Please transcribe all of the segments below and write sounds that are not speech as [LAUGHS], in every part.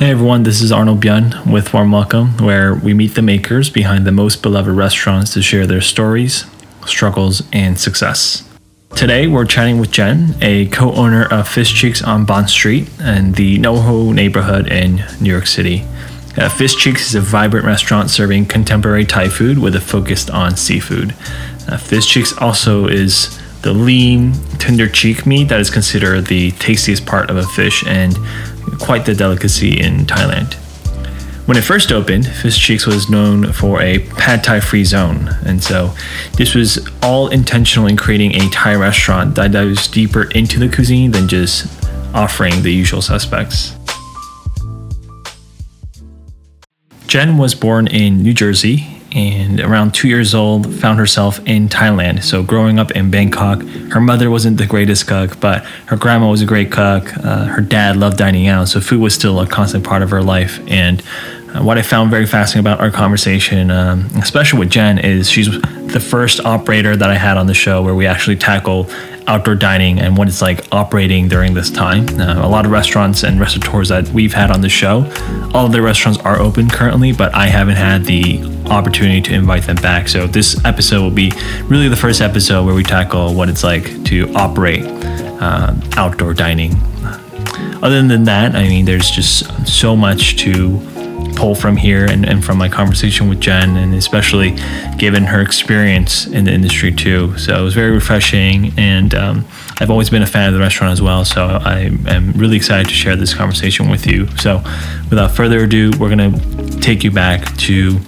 Hey everyone, this is Arnold Byun with Warm Welcome, where we meet the makers behind the most beloved restaurants to share their stories, struggles, and success. Today we're chatting with Jen, a co owner of Fish Cheeks on Bond Street in the NoHo neighborhood in New York City. Uh, Fish Cheeks is a vibrant restaurant serving contemporary Thai food with a focus on seafood. Uh, Fish Cheeks also is the lean, tender cheek meat that is considered the tastiest part of a fish and quite the delicacy in Thailand. When it first opened, Fish Cheeks was known for a pad thai free zone, and so this was all intentional in creating a Thai restaurant that dives deeper into the cuisine than just offering the usual suspects. Jen was born in New Jersey and around two years old found herself in thailand. So growing up in bangkok her mother wasn't the greatest cook but her grandma was a great cook. Uh, her dad loved dining out so food was still a constant part of her life. And uh, what I found very fascinating about our conversation, um, especially with Jen, is she's the first operator that I had on the show where we actually tackle outdoor dining and what it's like operating during this time. Uh, a lot of restaurants and restaurateurs that we've had on the show, all of their restaurants are open currently, but I haven't had the opportunity to invite them back. So this episode will be really the first episode where we tackle what it's like to operate uh, outdoor dining. Other than that, I mean, there's just so much to pull from here and, and from my conversation with Jen, and especially given her experience in the industry too. So it was very refreshing, and um, I've always been a fan of the restaurant as well. So I am really excited to share this conversation with you. So without further ado, we're going to take you back to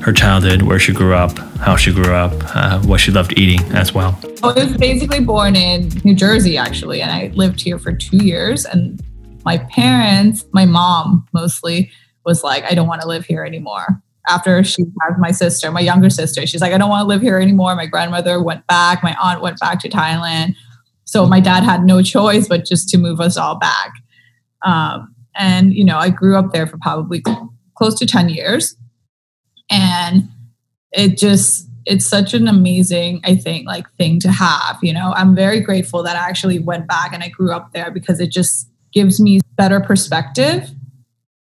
her childhood, where she grew up, how she grew up, uh, what she loved eating as well. I was basically born in New Jersey, actually, and I lived here for two years. And my parents, my mom mostly, was like, I don't want to live here anymore. After she had my sister, my younger sister, she's like, I don't want to live here anymore. My grandmother went back, my aunt went back to Thailand. So my dad had no choice but just to move us all back. Um, and, you know, I grew up there for probably close to 10 years. And it just, it's such an amazing, I think, like thing to have. You know, I'm very grateful that I actually went back and I grew up there because it just gives me better perspective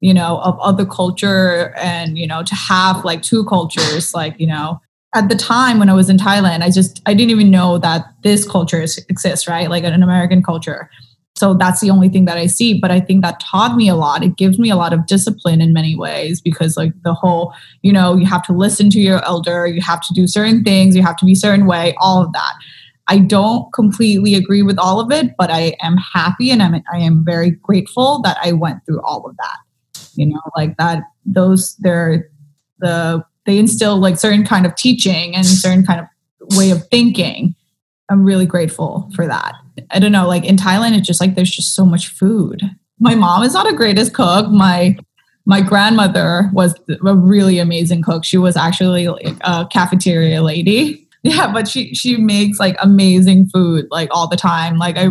you know, of other culture and, you know, to have like two cultures, like, you know, at the time when I was in Thailand, I just, I didn't even know that this culture exists, right? Like an American culture. So that's the only thing that I see. But I think that taught me a lot. It gives me a lot of discipline in many ways because, like, the whole, you know, you have to listen to your elder, you have to do certain things, you have to be certain way, all of that. I don't completely agree with all of it, but I am happy and I'm, I am very grateful that I went through all of that you know like that those they're the they instill like certain kind of teaching and certain kind of way of thinking. I'm really grateful for that. I don't know like in thailand it's just like there's just so much food. My mom is not a greatest cook. My my grandmother was a really amazing cook. She was actually like a cafeteria lady. [LAUGHS] Yeah but she she makes like amazing food like all the time. Like i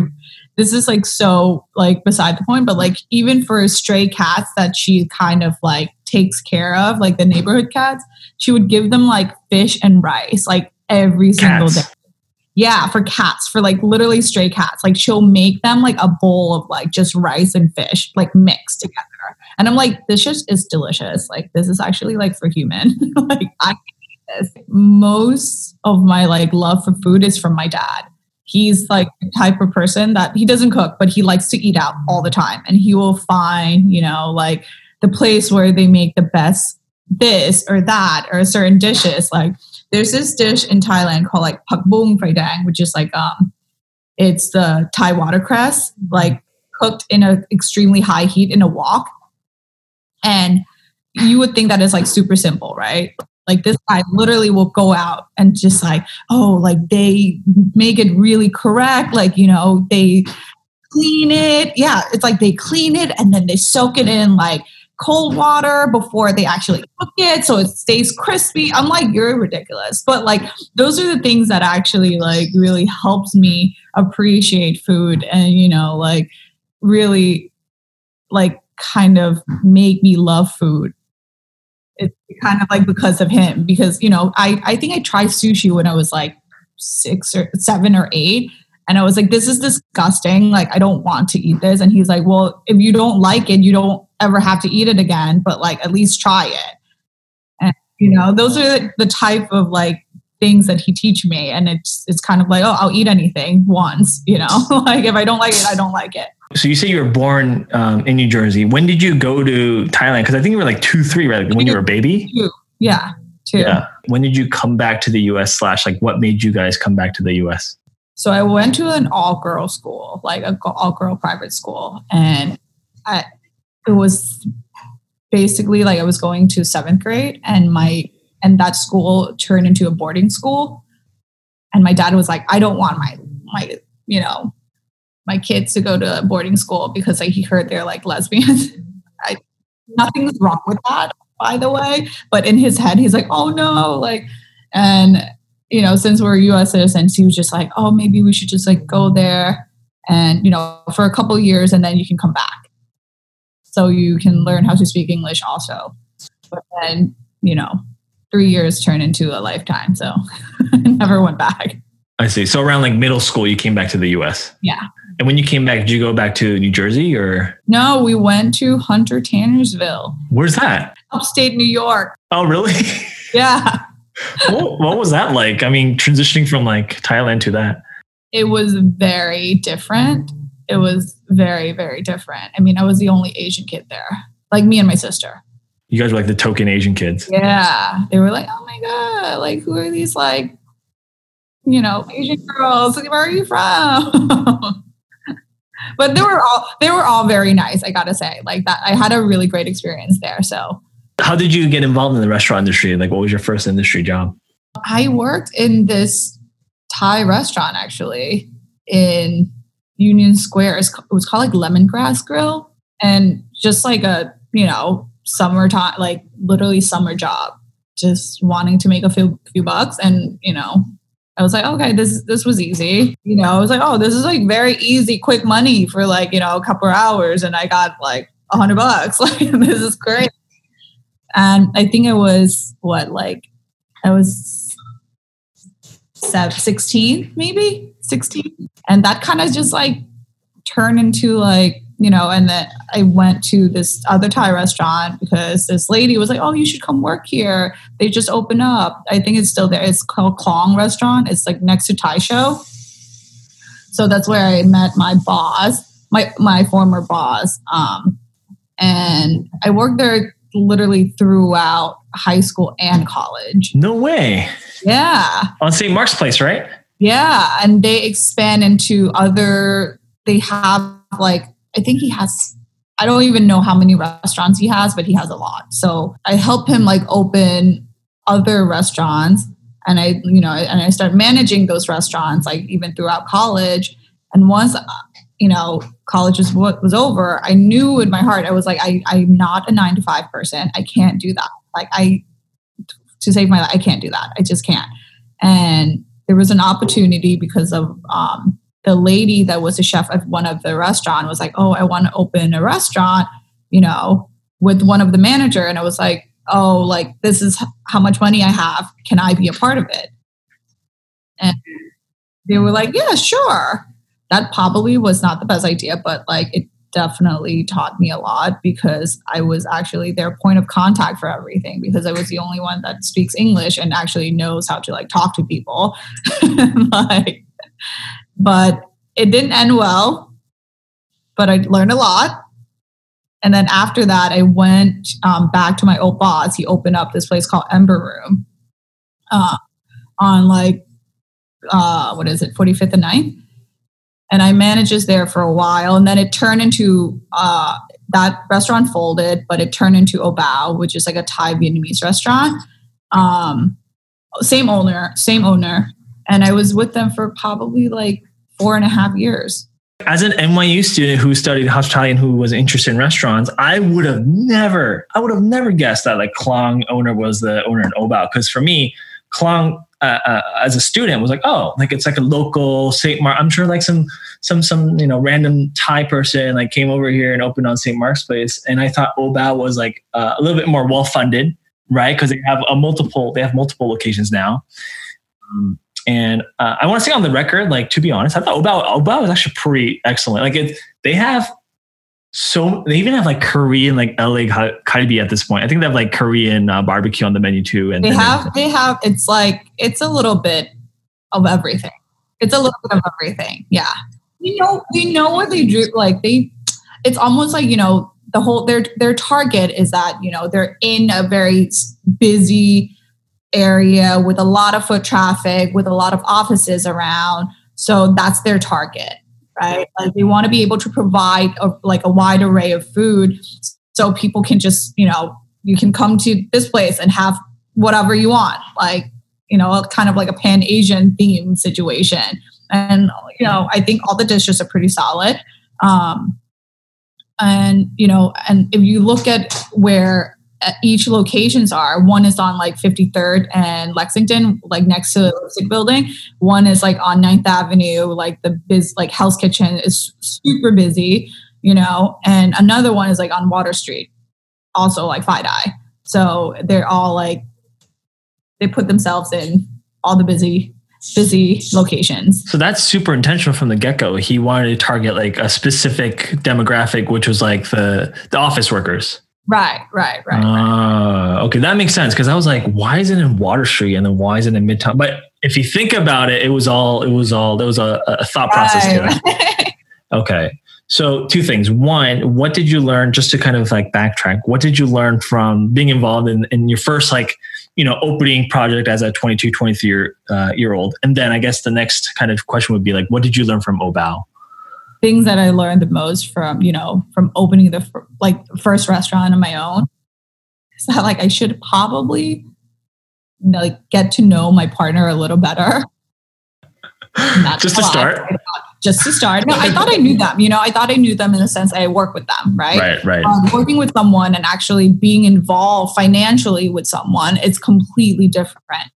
this is like so like beside the point, but like even for stray cats that she kind of like takes care of, like the neighborhood cats, she would give them like fish and rice like every single day. Yeah, for cats, for like literally stray cats. Like she'll make them like a bowl of like just rice and fish, like mixed together. And I'm like, this just is delicious. Like this is actually like for human. [LAUGHS] like I this. Most of my like love for food is from my dad he's like the type of person that he doesn't cook, but he likes to eat out all the time. And he will find, you know, like the place where they make the best this or that or certain dishes. Like there's this dish in Thailand called like pak bung phai dang, which is like um it's the Thai watercress, like cooked in an extremely high heat in a wok. And you would think that is like super simple, right? Like this guy literally will go out and just like, oh, like they make it really correct. Like, you know, they clean it. Yeah, it's like they clean it and then they soak it in like cold water before they actually cook it so it stays crispy. I'm like, you're ridiculous. But like those are the things that actually like really helps me appreciate food and you know, like really like kind of make me love food it's kind of like because of him because you know i i think i tried sushi when i was like six or seven or eight and i was like this is disgusting. Like i don't want to eat this. And he's like well if you don't like it you don't ever have to eat it again, but like at least try it. And you know, those are the type of like things that he teach me and it's it's kind of like oh i'll eat anything once you know? [LAUGHS] Like if i don't like it i don't like it so you say you were born um, in new jersey. When did you go to thailand? Because i think you were like two three right? When you were a baby? Two. yeah two. Yeah. When did you come back to the us slash like what made you guys come back to the us so i went to an all girl school like a all girl private school. And I, it was basically like i was going to seventh grade and my and that school turned into a boarding school. And my dad was like i don't want my my you know my kids to go to boarding school because like, he heard they're like lesbians [LAUGHS] I, nothing's wrong with that by the way but in his head he's like oh no like and you know since we're us citizens he was just like oh maybe we should just like go there and you know for a couple years and then you can come back so you can learn how to speak english also but then you know three years turn into a lifetime. So [LAUGHS] I never went back. I see. So around like middle school, you came back to the US. Yeah. And when you came back, did you go back to New Jersey or? No, we went to Hunter Tannersville. Where's that? Upstate New York. Oh, really? [LAUGHS] Yeah. [LAUGHS] what, what was that like? I mean, transitioning from like Thailand to that. It was very different. It was very, very different. I mean, I was the only Asian kid there, like me and my sister you guys were like the token Asian kids. Yeah. They were like, oh my God, like who are these like, you know, Asian girls? Where are you from? [LAUGHS] but they were all they were all very nice, I gotta say. Like that I had a really great experience there. So how did you get involved in the restaurant industry? Like what was your first industry job? I worked in this Thai restaurant actually in Union Square. It was called like Lemongrass Grill. And just like a, you know, summertime, like literally summer job, just wanting to make a few few bucks. And you know, I was like, okay, this this was easy. You know, I was like, oh, this is like very easy, quick money for like you know a couple hours, and I got like a hundred bucks. [LAUGHS] Like this is great. And I think it was what like I was 16 maybe 16 and that kind of just like turned into like you know, and then I went to this other Thai restaurant because this lady was like, "Oh, you should come work here. They just opened up. I think it's still there. It's called Klong Restaurant. It's like next to Thai Show." So that's where I met my boss, my my former boss, um, and I worked there literally throughout high school and college. No way. Yeah. On St. Mark's Place, right? Yeah, and they expand into other. They have like I think he has I don't even know how many restaurants he has, but he has a lot. So I help him like open other restaurants and I, you know, and I start managing those restaurants like even throughout college. And once, you know, college was, was over, I knew in my heart, I was like, I, I'm not a nine to five person. I can't do that. Like I, to save my life, I can't do that. I just can't. And there was an opportunity because of um, the lady that was a chef at one of the restaurant was like, "Oh, I want to open a restaurant," you know, with one of the manager, and I was like, "Oh, like this is how much money I have. Can I be a part of it?" And they were like, "Yeah, sure." That probably was not the best idea, but like it definitely taught me a lot because I was actually their point of contact for everything because I was the only one that speaks English and actually knows how to like talk to people. [LAUGHS] like but it didn't end well. But I learned a lot. And then after that, I went um, back to my old boss. He opened up this place called Ember Room uh, on like, uh, what is it, 45th and 9th? And I managed this there for a while. And then it turned into, uh, that restaurant folded, but it turned into Obao, which is like a Thai Vietnamese restaurant. Um, same owner, same owner. And I was with them for probably like four and a half years. As an NYU student who studied hospitality and who was interested in restaurants, I would have never, I would have never guessed that like Klong owner was the owner in Obao. Because for me, Klong uh, uh, as a student was like, oh, like it's like a local St. Mark. I'm sure like some some some you know random Thai person like came over here and opened on St. Mark's Place, and I thought Obao was like uh, a little bit more well funded, right? Because they have a multiple they have multiple locations now. Um, and uh, I want to say on the record, like to be honest, I thought Obao Obao was actually pretty excellent. Like it, they have So they even have like Korean, like LA kalbi at this point. I think they have like Korean uh, barbecue on the menu too. And they have, they have. It's like it's a little bit of everything. It's a little bit of everything. Yeah, you know, you know what they do. Like they, it's almost like you know the whole their their target is that you know they're in a very busy area with a lot of foot traffic, with a lot of offices around. So that's their target right? Like they want to be able to provide a, like a wide array of food so people can just, you know, you can come to this place and have whatever you want, like, you know, kind of like a pan Asian theme situation. And, you know, I think all the dishes are pretty solid. Um, and, you know, and if you look at where Uh, each locations are. One is on like 53rd and Lexington, like next to the lipstick building. One is like on 9th Avenue, like the biz, like Hell's Kitchen is super busy, you know, and another one is like on Water Street, also like FiDi. So they're all like, they put themselves in all the busy busy locations. So that's super intentional from the get go. He wanted to target like a specific demographic, which was like the the office workers. Right, right, right. Uh, okay, that makes sense because I was like, why is it in Water Street and then why is it in Midtown? But if you think about it, it was all it was all there was a, a thought process right. to it. [LAUGHS] okay. So two things. One, what did you learn just to kind of like backtrack? What did you learn from being involved in, in your first like, you know, opening project as a 22, 23 year, uh, year old? And then I guess the next kind of question would be like, what did you learn from Obao? Things that I learned the most from, you know, from opening the like first restaurant on my own is that like I should probably you know, like get to know my partner a little better. just to start. Just to start. No, I thought I knew them. You know, I thought I knew them in the sense I work with them, right? Right, right. Um, working with someone and actually being involved financially with someone, it's completely different.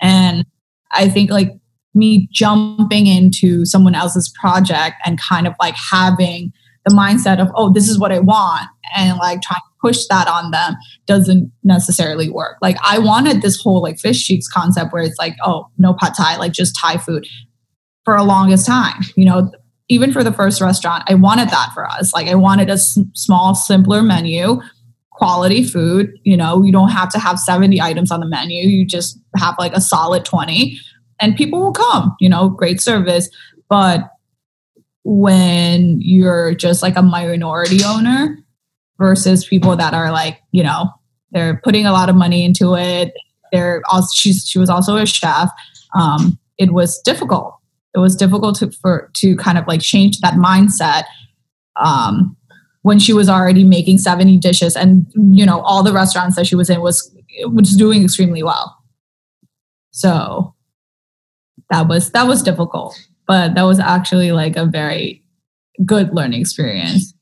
And I think like me jumping into someone else's project and kind of like having the mindset of, oh, this is what I want, and like trying to push that on them doesn't necessarily work. Like I wanted this whole like fish cheeks concept where it's like, oh, no pad thai, like just Thai food for a longest time. You know, even for the first restaurant, I wanted that for us. Like I wanted a s- small, simpler menu, quality food. You know, you don't have to have 70 items on the menu. You just have like a solid 20 and people will come, you know, great service. But when you're just like a minority owner versus people that are like, you know, they're putting a lot of money into it. They're also she's she was also a chef. Um, it was difficult. It was difficult to for to kind of like change that mindset. Um, when she was already making 70 dishes and you know all the restaurants that she was in was was doing extremely well so that was that was difficult, but that was actually like a very good learning experience.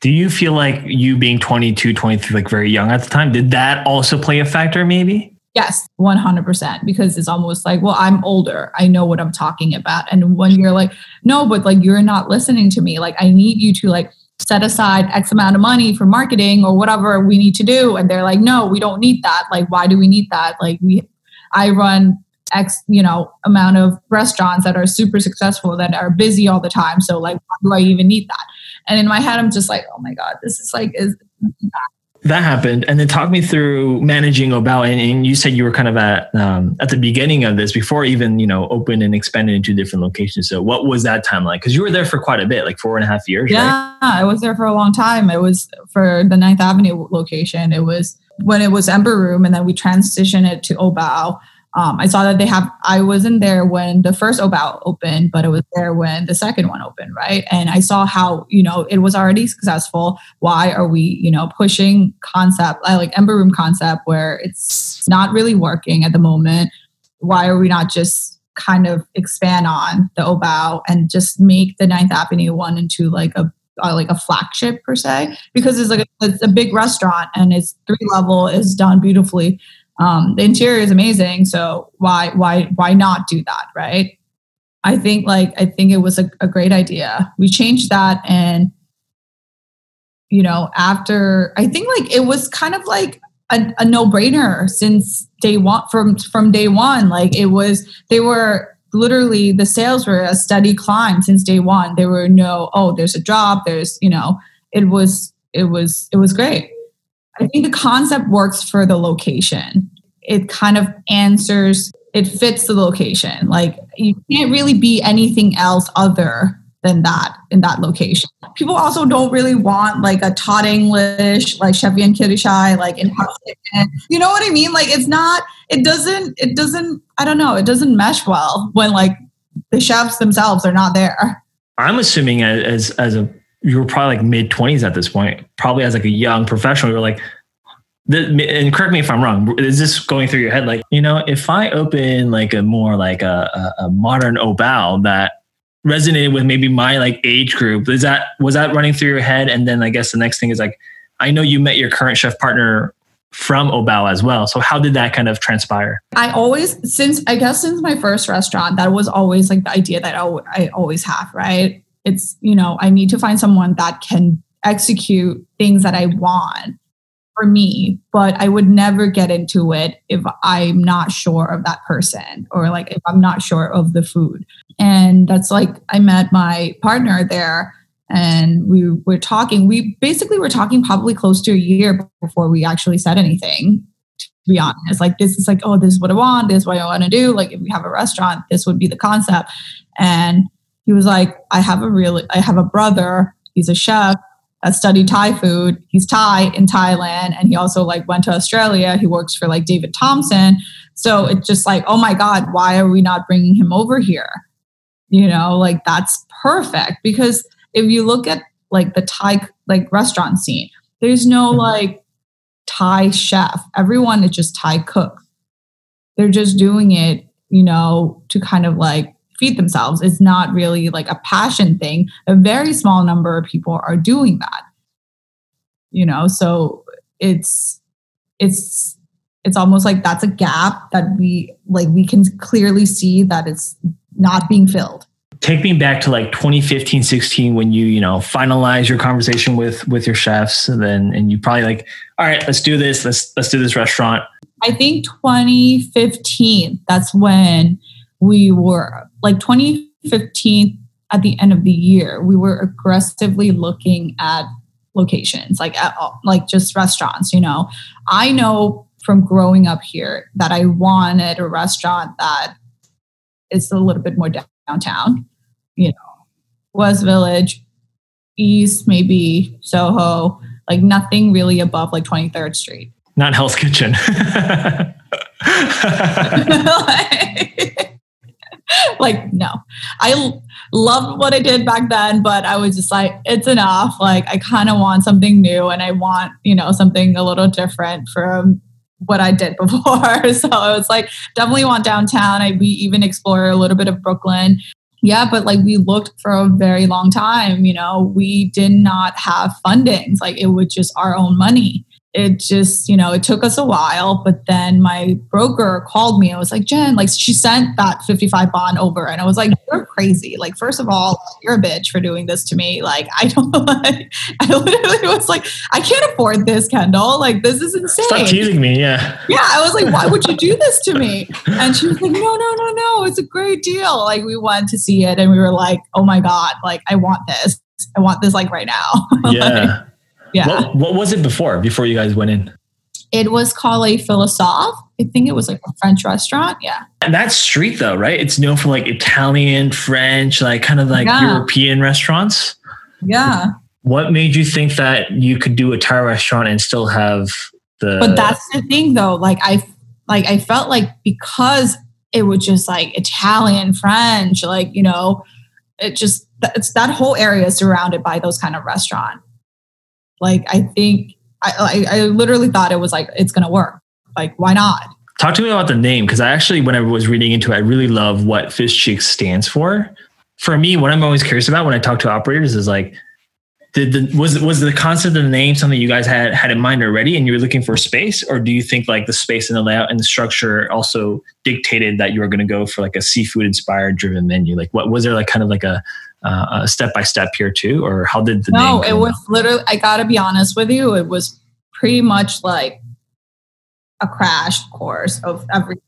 Do you feel like you being 22, 23, like very young at the time, did that also play a factor maybe? Yes, 100%. Because it's almost like, well, I'm older. I know what I'm talking about. And when you're like, no, but like, you're not listening to me. Like, I need you to like set aside X amount of money for marketing or whatever we need to do. And they're like, no, we don't need that. Like, why do we need that? Like, we, I run X, you know, amount of restaurants that are super successful that are busy all the time. So like, why do I even need that? And in my head, I'm just like, oh my God, this is like, is that happened. And then talk me through managing Obao. And, and you said you were kind of at um, at the beginning of this before even you know opened and expanded into different locations. So what was that time like? Because you were there for quite a bit like four and a half years yeah right? i was there for a long time. It was for the ninth avenue location. It was when it was ember room and then we transitioned it to Obao um, I saw that they have, I wasn't there when the first Obao opened, but it was there when the second one opened, right? And I saw how, you know, it was already successful. Why are we, you know, pushing concept, like Ember Room concept, where it's not really working at the moment? Why are we not just kind of expand on the Obao and just make the Ninth Avenue one into like a uh, like a flagship per se because it's like a, it's a big restaurant and it's three level is done beautifully um, the interior is amazing, so why why why not do that, right? I think like I think it was a, a great idea. We changed that, and you know, after I think like it was kind of like a, a no brainer since day one from from day one. Like it was they were literally the sales were a steady climb since day one. There were no oh there's a drop there's you know it was it was it was great. I think the concept works for the location. It kind of answers, it fits the location. Like you can't really be anything else other than that in that location. People also don't really want like a Todd English, like Chevy and Kirishai, like in You know what I mean? Like it's not, it doesn't, it doesn't, I don't know, it doesn't mesh well when like the chefs themselves are not there. I'm assuming as as a you were probably like mid 20s at this point, probably as like a young professional, you were like, and correct me if I'm wrong. Is this going through your head? Like, you know, if I open like a more like a, a, modern Bao that resonated with maybe my like age group, is that was that running through your head? And then I guess the next thing is like, I know you met your current chef partner from Obao as well. So how did that kind of transpire? I always, since I guess since my first restaurant, that was always like the idea that I, I always have, right? It's, you know, I need to find someone that can execute things that I want for me, but I would never get into it if I'm not sure of that person or like if I'm not sure of the food. And that's like I met my partner there and we were talking. We basically were talking probably close to a year before we actually said anything. To be honest, like this is like, oh, this is what I want. This is what I want to do. Like if we have a restaurant, this would be the concept. And he was like, I have a really, I have a brother. He's a chef that studied Thai food. He's Thai in Thailand, and he also like went to Australia. He works for like David Thompson. So it's just like, oh my God, why are we not bringing him over here? You know, like that's perfect because if you look at like the Thai like restaurant scene, there's no mm-hmm. like Thai chef. Everyone is just Thai cook. They're just doing it, you know, to kind of like feed themselves. It's not really like a passion thing. A very small number of people are doing that. You know, so it's it's it's almost like that's a gap that we like we can clearly see that it's not being filled take me back to like 2015 16 when you you know finalize your conversation with with your chefs and then and you probably like all right let's do this let's let's do this restaurant i think 2015 that's when we were like 2015 at the end of the year, we were aggressively looking at locations, like at, like just restaurants. You know, I know from growing up here that I wanted a restaurant that is a little bit more downtown. You know, West Village, East, maybe Soho, like nothing really above like 23rd Street. Not Hell's Kitchen. [LAUGHS] [LAUGHS] like, [LAUGHS] like no. I loved what i did back then but i was just like it's enough. Like i kind of want something new and i want you know something a little different from what i did [LAUGHS] before. [LAUGHS] So it was like definitely want downtown. I we even explore a little bit of brooklyn. Yeah but like we looked for a very long time you know? We did not have fundings. Like it was just our own money it just, you know, it took us a while, but then my broker called me and was like, Jen, like she sent that 55 bond over. And I was like, you're crazy. Like, first of all, you're a bitch for doing this to me. Like, I don't [LAUGHS] like, I literally was like, I can't afford this, Kendall. Like, this is insane. Stop teasing me. Yeah. Yeah. I was like, why would you do [LAUGHS] this to me? And she was like, no, no, no, no. It's a great deal. Like, we went to see it and we were like, oh my God, like, I want this. I want this like right now. [LAUGHS] Yeah. like, yeah. What, what, was it before? Before you guys went in? It was called a philosophe. I think it was like a French restaurant. Yeah. And that's street though, right? It's known for like Italian, French, like kind of like yeah. European restaurants. Yeah. What made you think that you could do a Thai restaurant and still have the? But that's the thing, though. Like I, like I felt like because it was just like Italian, French, like you know, it just it's that whole area is surrounded by those kind of restaurants. Like I think I, I, I literally thought it was like it's gonna work. Like why not? Talk to me about the name because I actually, when I was reading into it, I really love what Fish Cheeks stands for. For me, what I'm always curious about when I talk to operators is like, did the was was the concept of the name something you guys had had in mind already, and you were looking for space, or do you think like the space and the layout and the structure also dictated that you were going to go for like a seafood inspired driven menu? Like, what was there like kind of like a uh, step by step here too, or how did the no? it was out? literally. I gotta be honest with you. It was pretty much like a crash course of everything.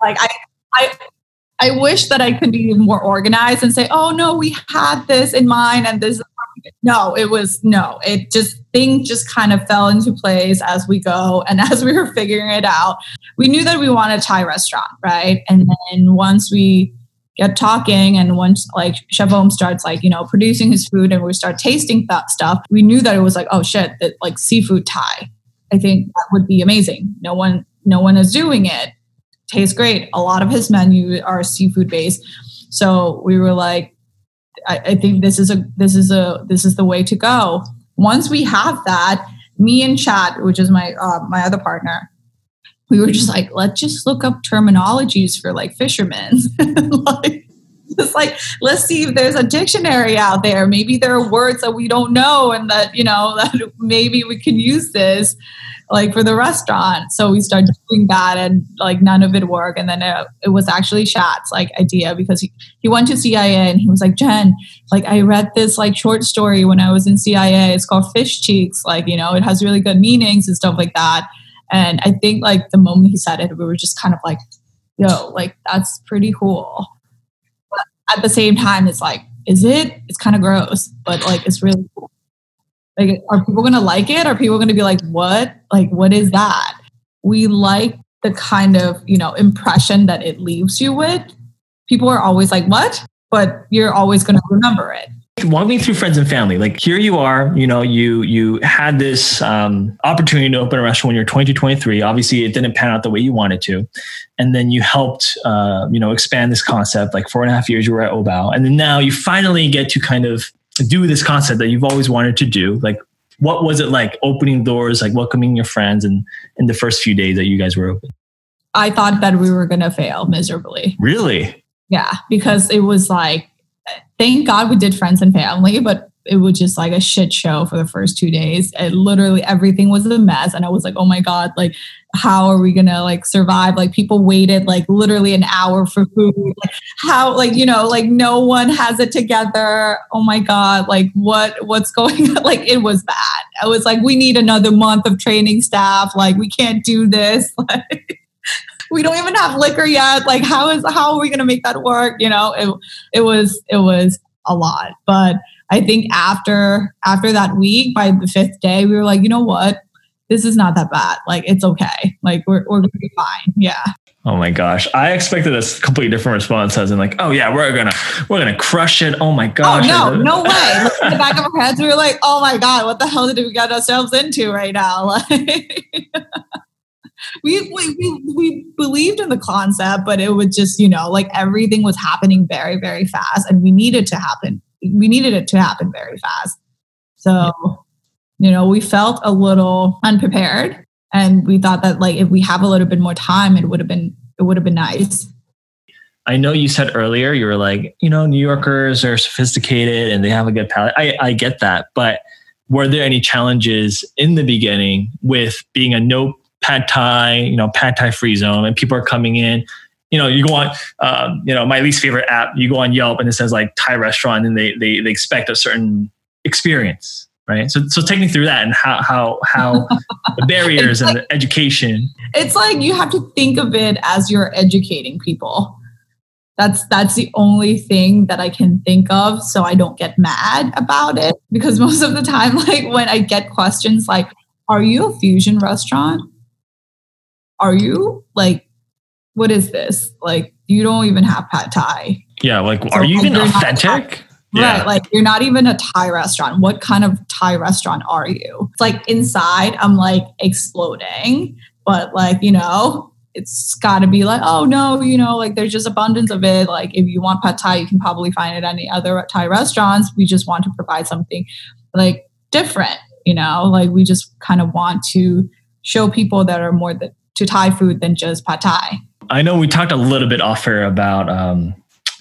Like I, I, I wish that I could be more organized and say, "Oh no, we had this in mind, and this no, it was no. It just things just kind of fell into place as we go [LAUGHS] and as we were figuring it out. We knew that we wanted a Thai restaurant, right? And then once we get talking and once like chef Ohm starts like you know producing his food and we start tasting that stuff we knew that it was like oh shit that like seafood thai. I think that would be amazing. No one no one is doing it. Tastes great. A lot of his menu are seafood based. So we were like I, I think this is a this is a this is the way to go. Once we have that me and chad which is my uh, my other partner we were just like, let's just look up terminologies for like fishermen. [LAUGHS] like, just like, let's see if there's a dictionary out there. Maybe there are words that we don't know and that, you know, [LAUGHS] that maybe we can use this like for the restaurant. So we started doing that and like none of it worked. And then it, it was actually Chad's like idea because he, he went to CIA and he was like, Jen, like I read this like short story when I was in CIA. It's called Fish Cheeks. Like, you know, it has really good meanings and stuff like that. And I think like the moment he said it, we were just kind of like, yo, like that's pretty cool. But at the same time, it's like, is it? It's kind of gross, but like it's really cool. Like, are people gonna like it? Are people gonna be like, what? Like, what is that? We like the kind of, you know, impression that it leaves you with. People are always like, what? But you're always gonna remember it walk me through friends and family. Like here you are you know you you had this um, opportunity to open a restaurant when you're 22 23 obviously it didn't pan out the way you wanted to. And then you helped uh, you know expand this concept like four and a half years you were at obao. And then now you finally get to kind of do this concept that you've always wanted to do. Like what was it like opening doors like welcoming your friends and in the first few days that you guys were open? I thought that we were going to fail miserably. Really? Yeah because it was like thank God we did friends and family, but it was just like a shit show for the first two days. And literally everything was a mess. And I was like, oh my God, like, how are we gonna like survive? Like people waited like literally an hour for food. Like how like you know, like no one has it together. Oh my God, like what what's going on? [LAUGHS] Like it was bad. I was like, we need another month of training staff. Like we can't do this. [LAUGHS] Like we don't even have liquor yet. Like, how is how are we going to make that work? You know, it it was it was a lot, but I think after after that week, by the fifth day, we were like, you know what, this is not that bad. Like, it's okay. Like, we're we're gonna be fine. Yeah. Oh my gosh. I expected a completely different response as in like, oh yeah, we're gonna we're gonna crush it. Oh my oh, gosh. Oh no, no way. in the back of our heads, we were like, oh my God, what the hell did we get ourselves into right now? [LAUGHS] Like [LAUGHS] we, we, we, we believed in the concept, but it was just, you know, like everything was happening very, very fast and we needed to happen. We needed it to happen very fast. So, you know, we felt a little unprepared and we thought that like if we have a little bit more time, it would have been, it would have been nice. I know you said earlier you were like, you know, New Yorkers are sophisticated and they have a good palate. I, I get that, but were there any challenges in the beginning with being a no pad thai, you know, pad thai free zone, and people are coming in. You know, you go on, um, you know, my least favorite app. You go on Yelp, and it says like Thai restaurant, and they they they expect a certain experience, right? So so take me through that and how how how [LAUGHS] the barriers like, and the education. It's like you have to think of it as you're educating people. That's that's the only thing that I can think of, so I don't get mad about it. Because [LAUGHS] most of the time, like when I get questions like, "Are you a fusion restaurant?" Are you? Like, what is this? Like, you don't even have pad thai. Yeah, like, so, are you even authentic? Yeah. Right. Like you're not even a Thai restaurant. What kind of Thai restaurant are you? It's like inside, I'm like exploding, but like, you know, it's got to be like, oh no, you know, like there's just abundance of it. Like if you want pad Thai, you can probably find it at any other Thai restaurants. We just want to provide something like different, you know, like we just kind of want to show people that are more that to Thai food than just pad Thai. I know we talked a little bit off air about um,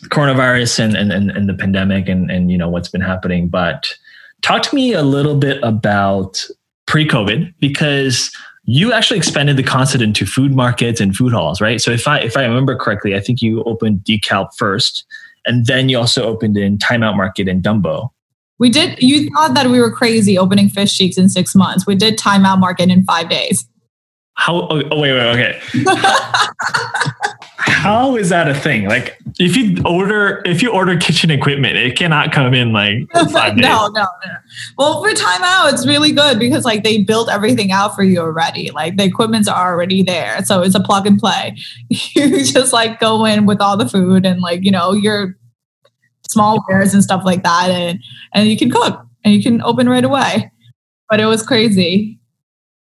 coronavirus and, and, and, and the pandemic and, and, you know, what's been happening, but talk to me a little bit about pre-COVID because you actually expanded the concept into food markets and food halls, right? So if I if I remember correctly, I think you opened DeKalb first, and then you also opened in Timeout Market in Dumbo. We did. You thought that we were crazy opening fish cheeks in six months. We did Timeout Market in five days. How? Oh, oh wait, wait, okay. [LAUGHS] how is that a thing? Like, if you order if you order kitchen equipment, it cannot come in like [LAUGHS] five days. no, no, no. Well, for timeout, it's really good because like they built everything out for you already. Like the equipment's are already there, so it's a plug and play. [LAUGHS] You just like go in with all the food and like you know your small wares and stuff like that, and and you can cook and you can open right away. But it was crazy.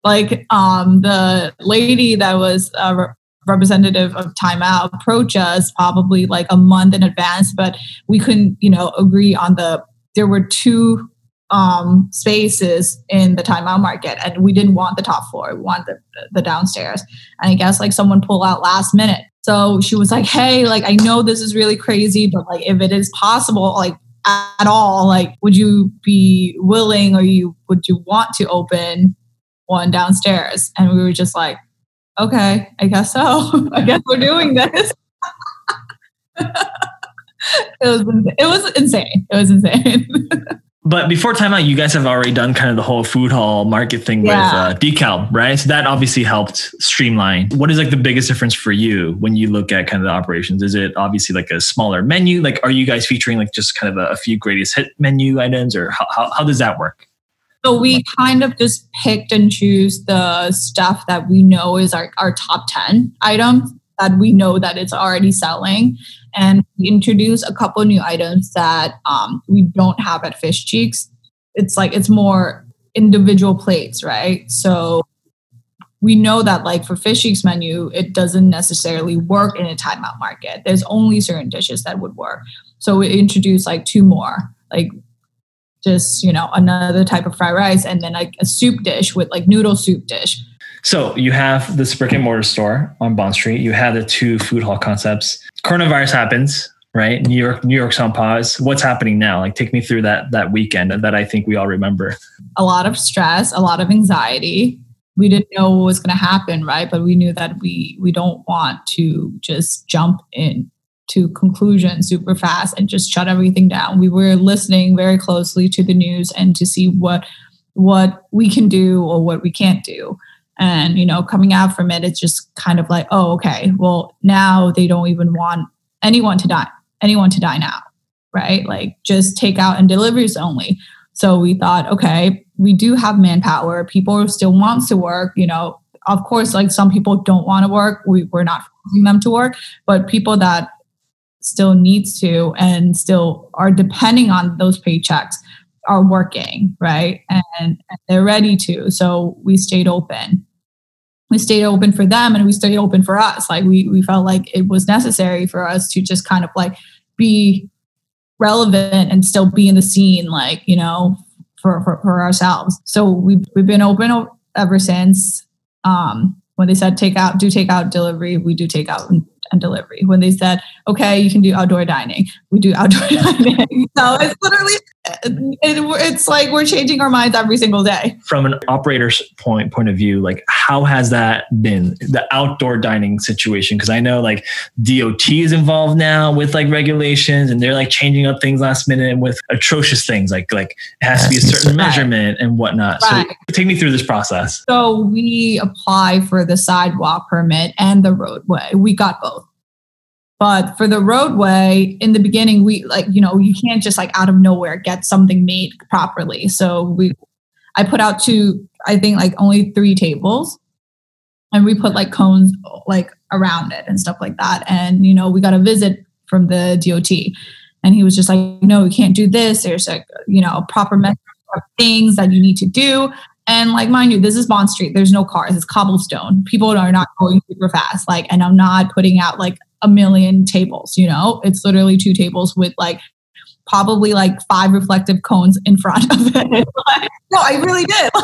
Like um the lady that was uh, representative of timeout approached us probably like a month in advance but we couldn't you know agree on the there were two um, spaces in the timeout market and we didn't want the top floor we wanted the, the downstairs. And i guess like someone pulled out last minute. So she was like hey like i know this is really crazy but like if it is possible like at all like would you be willing or you would you want to open one downstairs and we were just like okay, I guess so. [LAUGHS] I guess we're doing this. [LAUGHS] it was it was insane. It was insane. [LAUGHS] but before timeout, you guys have already done kind of the whole food hall market thing yeah. with uh, DeKalb, right? So that obviously helped streamline. What is like the biggest difference for you when you look at kind of the operations? Is it obviously like a smaller menu? Like, are you guys featuring like just kind of a, a few greatest hit menu items, or how, how, how does that work? So we kind of just picked and choose the stuff that we know is our, our top 10 items that we know that it's already selling. And we introduce a couple new items that um, we don't have at Fish Cheeks. It's like it's more individual plates, right? So we know that like for Fish Cheeks menu, it doesn't necessarily work in a timeout market. There's only certain dishes that would work. So we introduced like two more, like just you know another type of fried rice and then like a soup dish with like noodle soup dish. So you have this brick and mortar store on bond street. You have the two food hall concepts. Coronavirus happens right? New york new york's on pause. What's happening now? Like take me through that that weekend that i think we all remember. A lot of stress a lot of anxiety. We didn't know what was going to happen right? But we knew that we we don't want to just jump in to conclusion super fast and just shut everything down. We were listening very closely to the news and to see what what we can do or what we can't do. And you know, coming out from it, it's just kind of like, oh, okay, well, now they don't even want anyone to die, anyone to die now, right? Like just take out and deliveries only. So we thought, okay, we do have manpower. People still wants to work. You know, of course, like some people don't want to work. We, we're not forcing them to work, but people that still needs to and still are depending on those paychecks are working, right? And, and, they're ready to. So we stayed open. We stayed open for them and we stayed open for us. Like we we felt like it was necessary for us to just kind of like be relevant and still be in the scene, like, you know, for, for, for ourselves. So we've, we've been open ever since. Um, when they said take out, do take out delivery, we do take out and delivery. When they said, okay, you can do outdoor dining, we do outdoor [LAUGHS] dining. so it's literally, it, it's like we're changing our minds every single day. From an operator's point point of view, like how has that been the outdoor dining situation? Because I know like DOT is involved now with like regulations, and they're like changing up things last minute with atrocious things like like it has to be a certain right. measurement and whatnot. Right. So take me through this process. So we apply for the sidewalk permit and the roadway. We got both. But for the roadway, in the beginning, we like, you know, you can't just like out of nowhere get something made properly. So we, I put out two, I think like only three tables and we put like cones like around it and stuff like that. And, you know, we got a visit from the DOT and he was just like, no, we can't do this. There's like, you know, proper method of things that you need to do. And like, mind you, this is Bond Street. There's no cars. It's cobblestone. People are not going super fast. Like, and I'm not putting out like a million tables, you know? It's literally two tables with like probably like five reflective cones in front of it. [LAUGHS] no, I really did. [LAUGHS]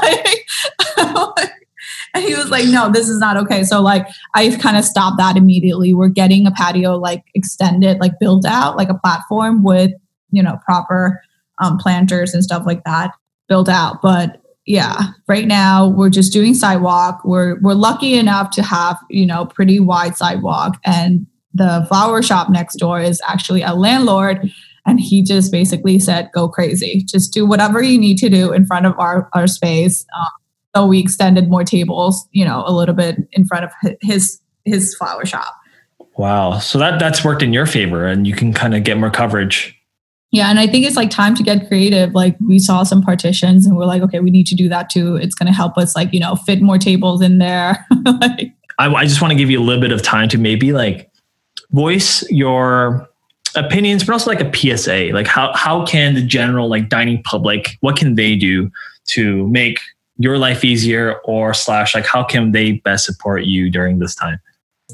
Like, [LAUGHS] and he was like, no, this is not okay. So like I kind of stopped that immediately. We're getting a patio like extended, like built out, like a platform with, you know, proper um, planters and stuff like that built out. But yeah, right now we're just doing sidewalk. We're we're lucky enough to have, you know, pretty wide sidewalk and the flower shop next door is actually a landlord and he just basically said go crazy just do whatever you need to do in front of our, our space um, so we extended more tables you know a little bit in front of his his flower shop Wow. So that that's worked in your favor and you can kind of get more coverage. Yeah, and I think it's like time to get creative. Like we saw some partitions and we're like, okay, we need to do that too. It's going to help us like, you know, fit more tables in there. [LAUGHS] like, I, I just want to give you a little bit of time to maybe like voice your opinions, but also like a PSA. Like how how can the general like dining public, what can they do to make your life easier or slash like how can they best support you during this time?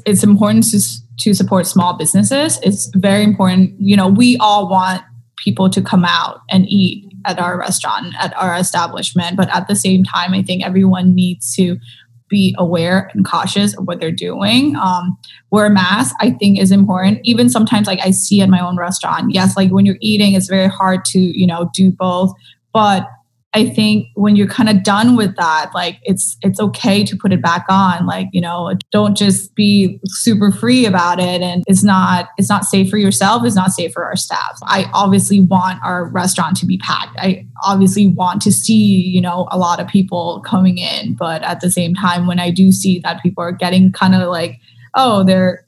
It's important to to support small businesses. It's very important. You know, we all want people to come out and eat at our restaurant, at our establishment, but at the same time, I think everyone needs to be aware and cautious of what they're doing. Um, wear a mask, I think, is important. Even sometimes, like I see at my own restaurant, yes, like when you're eating, it's very hard to, you know, do both. But I think when you're kind of done with that, like it's it's okay to put it back on. Like, you know, don't just be super free about it. And it's not it's not safe for yourself, it's not safe for our staff. I obviously want our restaurant to be packed. I obviously want to see, you know, a lot of people coming in. But at the same time, when I do see that people are getting kind of like, oh, they're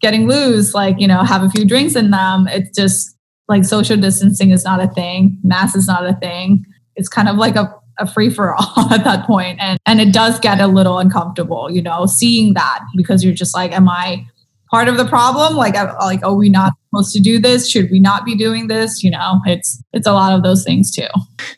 getting loose, like, you know, have a few drinks in them, it's just like social distancing is not a thing, mass is not a thing it's kind of like a, a free for all [LAUGHS] at that point. And and it does get a little uncomfortable you know seeing that because you're just like am i part of the problem? Like like are we not supposed to do this? Should we not be doing this? You know it's it's a lot of those things too.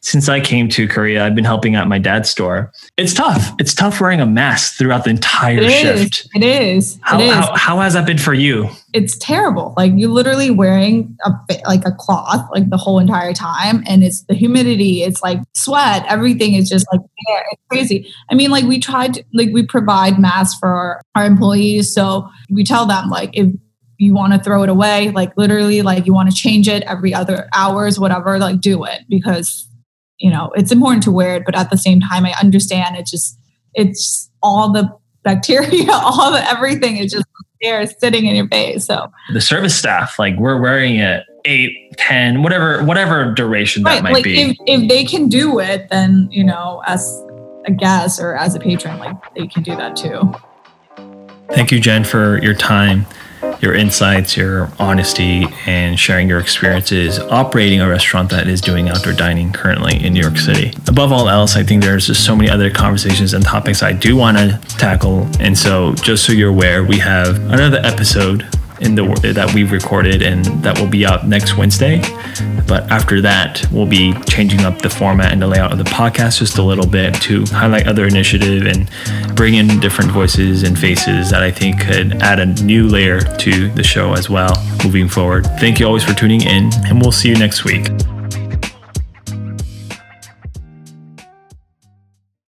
Since i came to korea i've been helping out my dad's store. It's tough. It's tough wearing a mask throughout the entire it shift. Is. it is how, it is. How, how has that been for you? It's terrible. Like you're literally wearing a like a cloth like the whole entire time and it's the humidity it's like sweat everything is just like it's crazy. I mean like we tried to, like we provide masks for our, our employees so we tell them like if you want to throw it away, like literally, like you want to change it every other hours, whatever, like do it because you know it's important to wear it. But at the same time, I understand it's just it's all the bacteria, [LAUGHS] all the everything is just there sitting in your face. So the service staff, like we're wearing it eight, ten, whatever, whatever duration right, that might like be. If, if they can do it, then you know, as a guest or as a patron, like they can do that too. Thank you, Jen, for your time your insights, your honesty, and sharing your experiences operating a restaurant that is doing outdoor dining currently in New York City. Above all else, I think there's just so many other conversations and topics I do want to tackle. And so, just so you're aware, we have another episode in the that we've recorded and that will be out next Wednesday. But after that, we'll be changing up the format and the layout of the podcast just a little bit to highlight other initiative and bring in different voices and faces that I think could add a new layer to the show as well moving forward. Thank you always for tuning in, and we'll see you next week.